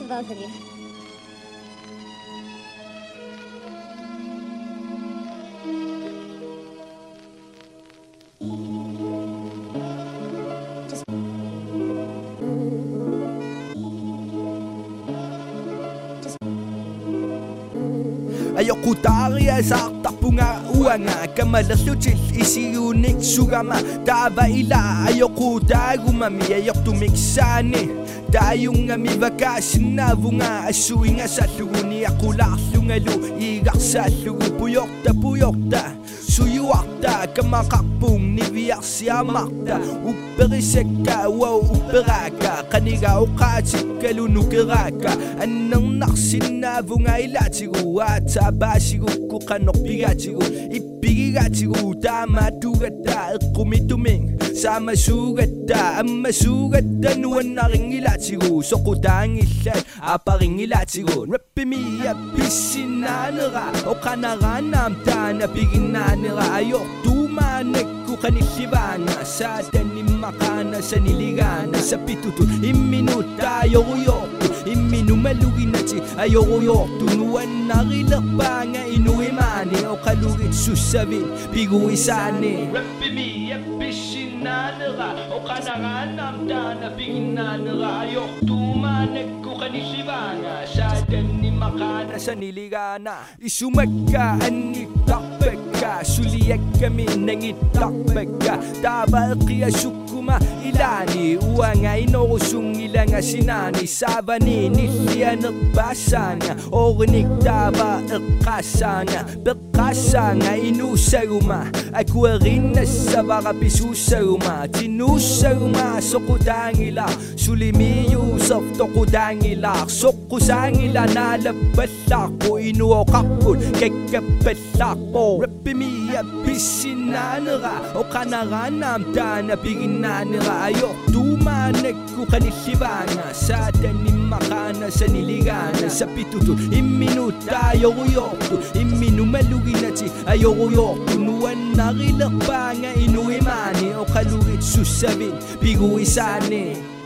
to both of you. Just Ayokutarya sa tapunga uanga Kamala sutil isi unik sugama. Taba ila ayokutagumami Ayoktumiksani Tayong amibakas nabunga Asuinga sa luguni Akulaklungalu Igak sa lugu Puyokta puyokta. سيوعتا كما قبون نبيعسيا مقتا وبرسكا وبراكا قنيغا وقاتكلو نكراكا أنو نقسي النافو غايلاتيغو واتا باسيغو كوكا نقبياتيغو sabasigo kukanok bigatigo Ipigigatigo tama tugata Kumituming. Sama sugata Ama sugata nuwan na ring ilatigo Sokutang ilan aparing ilatigo Rapimi apisinanera O kanaranam tana biginanera Ayok tumanek ko kanilibana Sa makana sa niligana Sa pitutul iminuta ayoko yokto Iminumalugin na si ayoko yokto Nuwan na rilakpa nga inuimani O kalugit susabin bigo isani Rapimi apisinanera O kanaranam tana biginanera Ayok tumanek ko kanilibana Sa makana. Sa niligana yekke min engi tak ilani wa ngai no shung ilanga sinani ba qashan bekashan ai nu shuma ai kuerin sabara bisu shuma tinu shuma sokudangila sulimi yusuf tokudangila sokusangila nalabballa ko inu qaqqul kekkabballa ko Na Rapimi apisinanera O kanaranam tana biginanera Ayok tumanek ko kanilibana Sa makana sa niligana Sa pituto iminuta ayoko yokto Iminumalugin na si ayoko yokto Nuwan narilak pa nga inuimani O kalugit susabin bigo isani